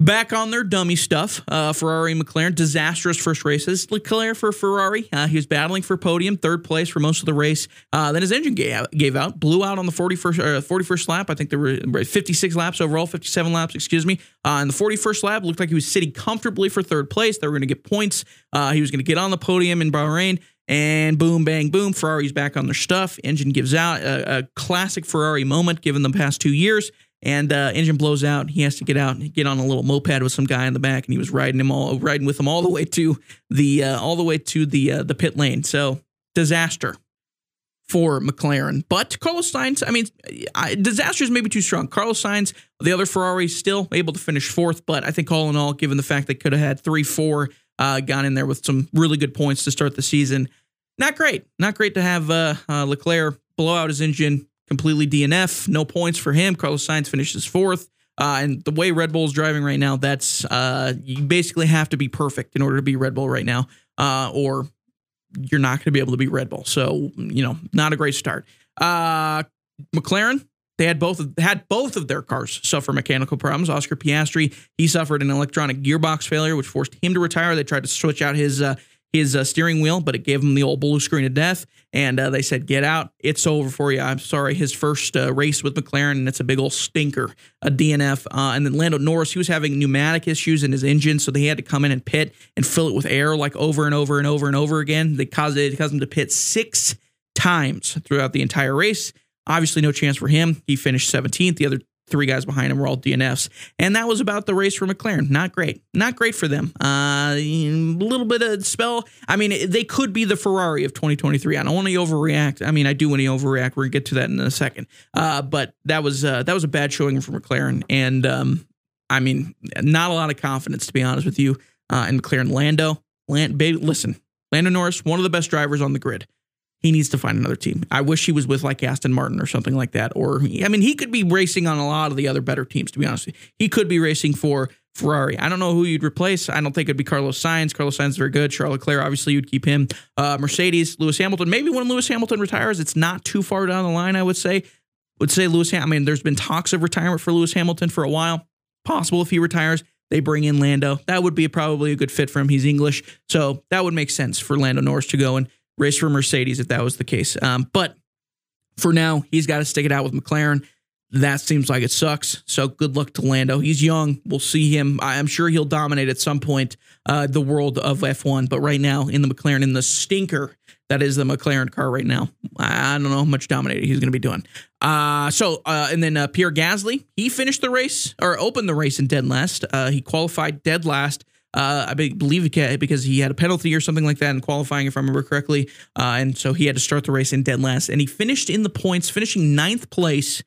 back on their dummy stuff. Uh, Ferrari, McLaren, disastrous first races. Leclerc for Ferrari, uh, he was battling for podium, third place for most of the race. Uh, then his engine gave out, gave out, blew out on the 41st, 41st uh, lap. I think there were 56 laps overall, 57 laps, excuse me. Uh, in the 41st lap, looked like he was sitting comfortably for third place. They were going to get points. Uh, he was going to get on the podium in Bahrain. And boom, bang, boom, Ferrari's back on their stuff. Engine gives out a, a classic Ferrari moment given the past two years. And uh, engine blows out. He has to get out and get on a little moped with some guy in the back, and he was riding him all riding with him all the way to the uh, all the way to the uh, the pit lane. So disaster for McLaren. But Carlos Sainz, I mean, I, disaster is maybe too strong. Carlos Sainz, the other Ferrari, still able to finish fourth. But I think all in all, given the fact they could have had three, four uh, gone in there with some really good points to start the season. Not great. Not great to have uh, uh, Leclerc blow out his engine completely DNF. No points for him. Carlos Sainz finishes fourth. Uh, and the way Red Bull's driving right now, that's uh, you basically have to be perfect in order to be Red Bull right now, uh, or you're not going to be able to be Red Bull. So you know, not a great start. Uh, McLaren, they had both of, had both of their cars suffer mechanical problems. Oscar Piastri he suffered an electronic gearbox failure, which forced him to retire. They tried to switch out his uh, his uh, steering wheel, but it gave him the old blue screen of death. And uh, they said, "Get out! It's over for you." I'm sorry. His first uh, race with McLaren, and it's a big old stinker, a DNF. Uh, and then Lando Norris, he was having pneumatic issues in his engine, so they had to come in and pit and fill it with air like over and over and over and over again. They caused it, caused him to pit six times throughout the entire race. Obviously, no chance for him. He finished 17th. The other three guys behind him were all DNFs. And that was about the race for McLaren. Not great. Not great for them. Uh, a little bit of spell. I mean, they could be the Ferrari of 2023. I don't want to overreact. I mean, I do want to overreact. We're going to get to that in a second. Uh, but that was uh, that was a bad showing for McLaren. And um, I mean, not a lot of confidence to be honest with you. Uh, and McLaren Lando, Land, listen, Lando Norris, one of the best drivers on the grid. He needs to find another team. I wish he was with like Aston Martin or something like that. Or I mean, he could be racing on a lot of the other better teams. To be honest, he could be racing for Ferrari. I don't know who you'd replace. I don't think it'd be Carlos Sainz. Carlos Sainz is very good. Charles Leclerc, obviously, you'd keep him. Uh, Mercedes, Lewis Hamilton. Maybe when Lewis Hamilton retires, it's not too far down the line. I would say. Would say Lewis. Ham- I mean, there's been talks of retirement for Lewis Hamilton for a while. Possible if he retires, they bring in Lando. That would be probably a good fit for him. He's English, so that would make sense for Lando Norris to go and race for Mercedes if that was the case. Um, but for now, he's got to stick it out with McLaren. That seems like it sucks. So good luck to Lando. He's young. We'll see him. I'm sure he'll dominate at some point uh, the world of F1. But right now, in the McLaren, in the stinker that is the McLaren car right now, I don't know how much dominating he's going to be doing. Uh, so, uh, and then uh, Pierre Gasly, he finished the race or opened the race in dead last. Uh, he qualified dead last. Uh, I believe because he had a penalty or something like that in qualifying, if I remember correctly. Uh, and so he had to start the race in dead last. And he finished in the points, finishing ninth place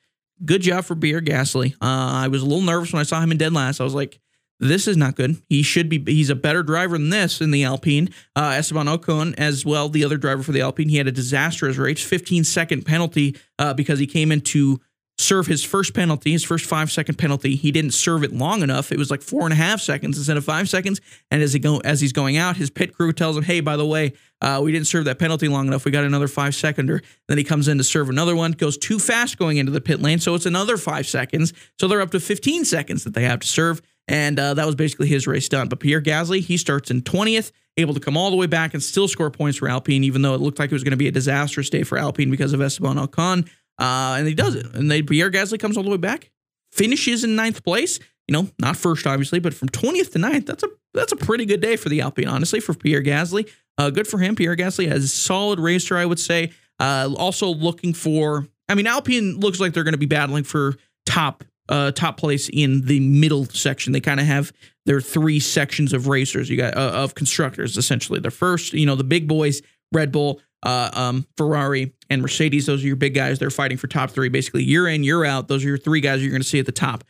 good job for Pierre Gasly. Uh, I was a little nervous when I saw him in dead last. I was like, this is not good. He should be. He's a better driver than this in the Alpine. Uh, Esteban Ocon, as well, the other driver for the Alpine, he had a disastrous race, 15 second penalty uh, because he came into serve his first penalty, his first five second penalty. He didn't serve it long enough. It was like four and a half seconds instead of five seconds. And as he go as he's going out, his pit crew tells him, "Hey, by the way, uh, we didn't serve that penalty long enough. We got another five seconder." Then he comes in to serve another one, goes too fast going into the pit lane, so it's another five seconds. So they're up to 15 seconds that they have to serve. And uh, that was basically his race done. But Pierre Gasly, he starts in 20th, able to come all the way back and still score points for Alpine, even though it looked like it was going to be a disastrous day for Alpine because of Esteban Ocon. Uh, and he does it. And they, Pierre Gasly comes all the way back, finishes in ninth place. You know, not first, obviously, but from 20th to 9th, that's a that's a pretty good day for the Alpine, honestly, for Pierre Gasly. Uh, good for him. Pierre Gasly has a solid racer, I would say. Uh, also looking for, I mean, Alpine looks like they're going to be battling for top uh, top place in the middle section. They kind of have their three sections of racers. You got uh, of constructors essentially. The first, you know, the big boys, Red Bull, uh, um, Ferrari, and Mercedes. Those are your big guys. They're fighting for top three. Basically, year in, year out. Those are your three guys you're going to see at the top.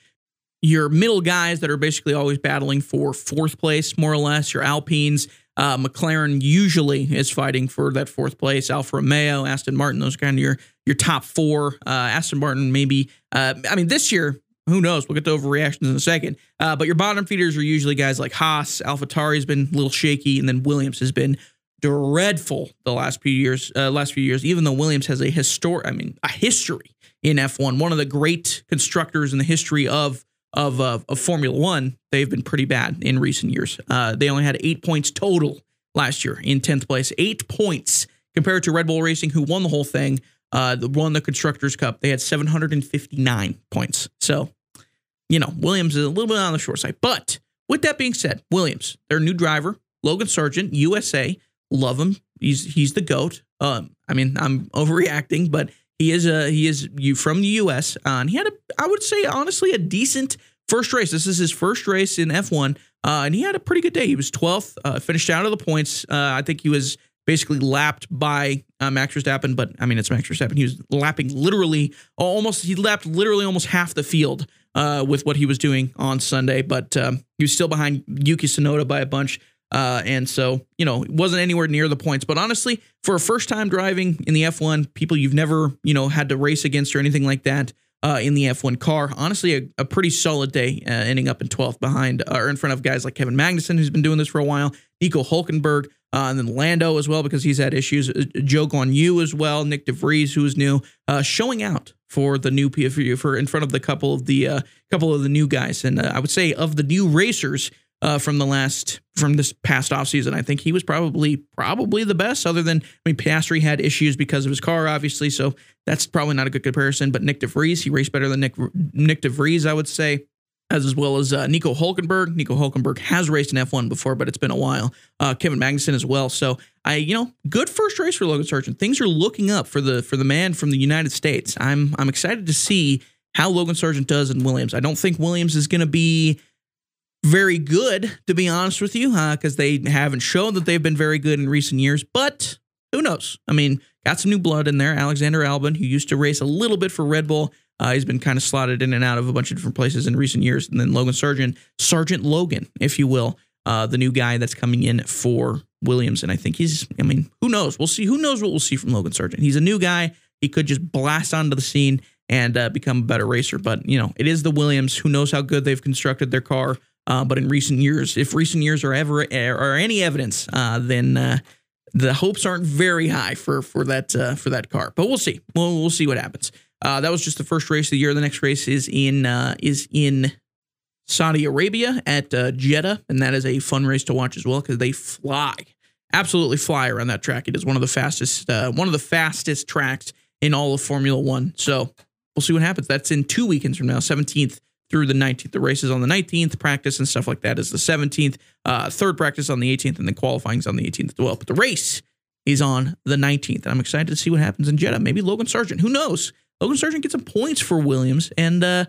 Your middle guys that are basically always battling for fourth place, more or less. Your Alpines. Uh, McLaren usually is fighting for that fourth place. Alfa Romeo, Aston Martin, those kind of your your top four. Uh, Aston Martin, maybe. Uh, I mean, this year, who knows? We'll get to overreactions in a second. Uh, but your bottom feeders are usually guys like Haas. AlphaTauri has been a little shaky, and then Williams has been dreadful the last few years. Uh, last few years, even though Williams has a historic, I mean, a history in F1, one of the great constructors in the history of of uh, of Formula One, they've been pretty bad in recent years. Uh, they only had eight points total last year in tenth place, eight points compared to Red Bull Racing, who won the whole thing. Uh, won the Constructors' Cup. They had 759 points. So, you know, Williams is a little bit on the short side. But with that being said, Williams, their new driver, Logan Sargent, USA, Love him. He's he's the goat. Um, I mean, I'm overreacting, but he is a he is you from the U.S. Uh, and he had a I would say honestly a decent first race. This is his first race in F1, uh, and he had a pretty good day. He was 12th, uh, finished out of the points. Uh, I think he was basically lapped by uh, Max Verstappen, but I mean it's Max Verstappen. He was lapping literally almost he lapped literally almost half the field uh, with what he was doing on Sunday, but um, he was still behind Yuki Tsunoda by a bunch. Uh, and so, you know, it wasn't anywhere near the points. But honestly, for a first time driving in the F1, people you've never, you know, had to race against or anything like that uh, in the F1 car, honestly, a, a pretty solid day, uh, ending up in 12th behind uh, or in front of guys like Kevin Magnussen, who's been doing this for a while, Nico Hulkenberg, uh, and then Lando as well, because he's had issues, uh, Zhou Guanyu as well, Nyck de Vries, who is new, showing out for the new PFU for in front of the couple of the couple of the new guys. And I would say of the new racers, uh, from the last from this past offseason. I think he was probably probably the best, other than I mean Piastri had issues because of his car, obviously, so that's probably not a good comparison. But Nyck de Vries, he raced better than Nick Nyck de Vries, I would say. As, as well as uh, Nico Hulkenberg. Nico Hulkenberg has raced in F1 before, but it's been a while. Uh, Kevin Magnussen as well. So I, you know, good first race for Logan Sargent. Things are looking up for the for the man from the United States. I'm I'm excited to see how Logan Sargent does in Williams. I don't think Williams is going to be very good, to be honest with you, because they haven't shown that they've been very good in recent years. But who knows? I mean, got some new blood in there. Alexander Albon, who used to race a little bit for Red Bull, Uh, he's been kind of slotted in and out of a bunch of different places in recent years. And then Logan Sargent, Sergeant Logan, if you will, uh, the new guy that's coming in for Williams. And I think he's, I mean, who knows? We'll see. Who knows what we'll see from Logan Sargent? He's a new guy. He could just blast onto the scene and uh, become a better racer. But, you know, it is the Williams. Who knows how good they've constructed their car? Uh, but in recent years, if recent years are ever are any evidence, uh, then uh, the hopes aren't very high for for that uh, for that car. But we'll see. We'll we'll see what happens. Uh, that was just the first race of the year. The next race is in uh, is in Saudi Arabia at Jeddah, and that is a fun race to watch as well because they fly, absolutely fly around that track. It is one of the fastest one of the fastest tracks in all of Formula One. So we'll see what happens. That's in two weekends from now, seventeenth through the 19th. The race is on the 19th, practice and stuff like that is the 17th, uh, third practice on the 18th, and then qualifying is on the 18th as well. But the race is on the 19th. And I'm excited to see what happens in Jeddah. Maybe Logan Sargent, who knows? Logan Sargent gets some points for Williams, and uh,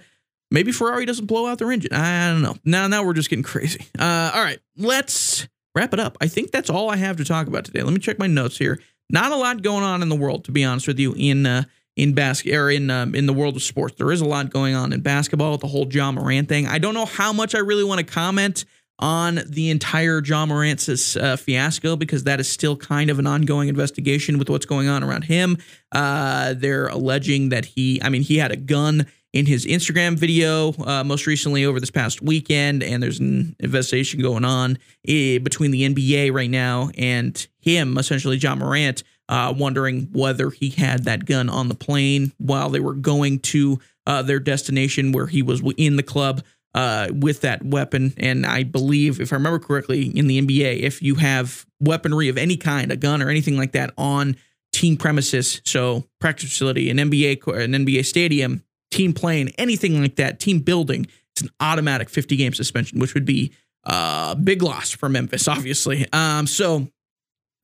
maybe Ferrari doesn't blow out their engine. I don't know. Now, now we're just getting crazy. Uh, all right, let's wrap it up. I think that's all I have to talk about today. Let me check my notes here. Not a lot going on in the world, to be honest with you, in uh, in basket or in um, in the world of sports. There is a lot going on in basketball with the whole Ja Morant thing. I don't know how much I really want to comment on the entire Ja Morant's uh, fiasco because that is still kind of an ongoing investigation with what's going on around him. Uh, they're alleging that he, I mean, he had a gun in his Instagram video uh, most recently over this past weekend, and there's an investigation going on eh, between the NBA right now and him, essentially Ja Morant, uh, wondering whether he had that gun on the plane while they were going to uh, their destination where he was in the club uh, with that weapon. And I believe, if I remember correctly, in the NBA, if you have weaponry of any kind, a gun or anything like that on team premises, so practice facility, an NBA, an NBA stadium, team plane, anything like that, team building, it's an automatic 50 game suspension, which would be a uh, big loss for Memphis, obviously. Um, so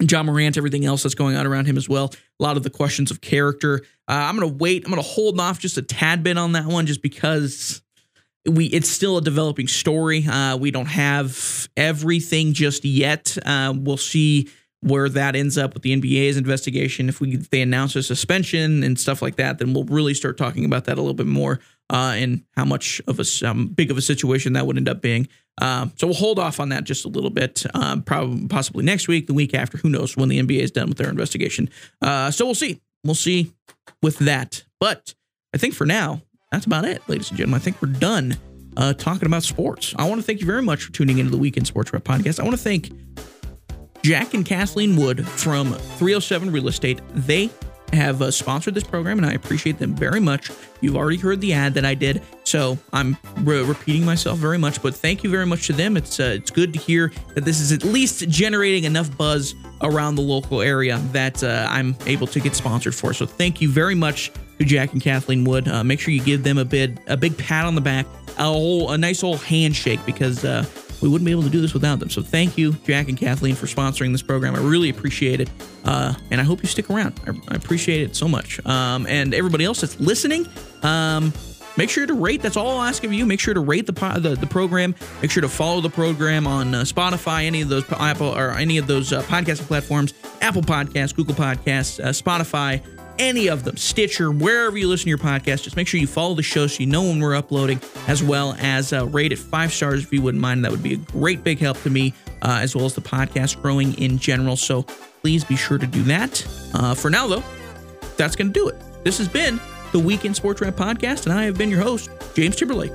Ja Morant, everything else that's going on around him as well. A lot of the questions of character. Uh, I'm going to wait. I'm going to hold off just a tad bit on that one, just because we it's still a developing story. Uh, we don't have everything just yet. Uh, we'll see where that ends up with the NBA's investigation. If we if they announce a suspension and stuff like that, then we'll really start talking about that a little bit more uh, and how much of a um, big of a situation that would end up being. Um, so we'll hold off on that just a little bit, um, probably possibly next week, the week after. Who knows when the NBA is done with their investigation? Uh, so we'll see. We'll see with that. But I think for now, that's about it, ladies and gentlemen. I think we're done uh, talking about sports. I want to thank you very much for tuning into the Weekend Sports Wrap podcast. I want to thank Jack and Kathleen Wood from 307 Real Estate. They have uh, sponsored this program, and I appreciate them very much. You've already heard the ad that I did, so I'm re- repeating myself very much. But thank you very much to them. It's uh, it's good to hear that this is at least generating enough buzz around the local area that uh, I'm able to get sponsored for. So thank you very much to Jack and Kathleen Wood. Uh, make sure you give them a bit a big pat on the back, a whole a nice old handshake because uh, we wouldn't be able to do this without them. So thank you, Jack and Kathleen, for sponsoring this program. I really appreciate it. Uh, and I hope you stick around. I, I appreciate it so much. Um, and everybody else that's listening, um, make sure to rate. That's all I'll ask of you. Make sure to rate the the, the program. Make sure to follow the program on uh, Spotify, any of those Apple or any of those uh, podcasting platforms, Apple Podcasts, Google Podcasts, uh, Spotify any of them, Stitcher, wherever you listen to your podcast. Just make sure you follow the show so you know when we're uploading, as well as uh, rate it five stars if you wouldn't mind. That would be a great big help to me, uh, as well as the podcast growing in general. So please be sure to do that. Uh, for now, though, that's going to do it. This has been the Weekend Sports Wrap Podcast, and I have been your host, James Timberlake.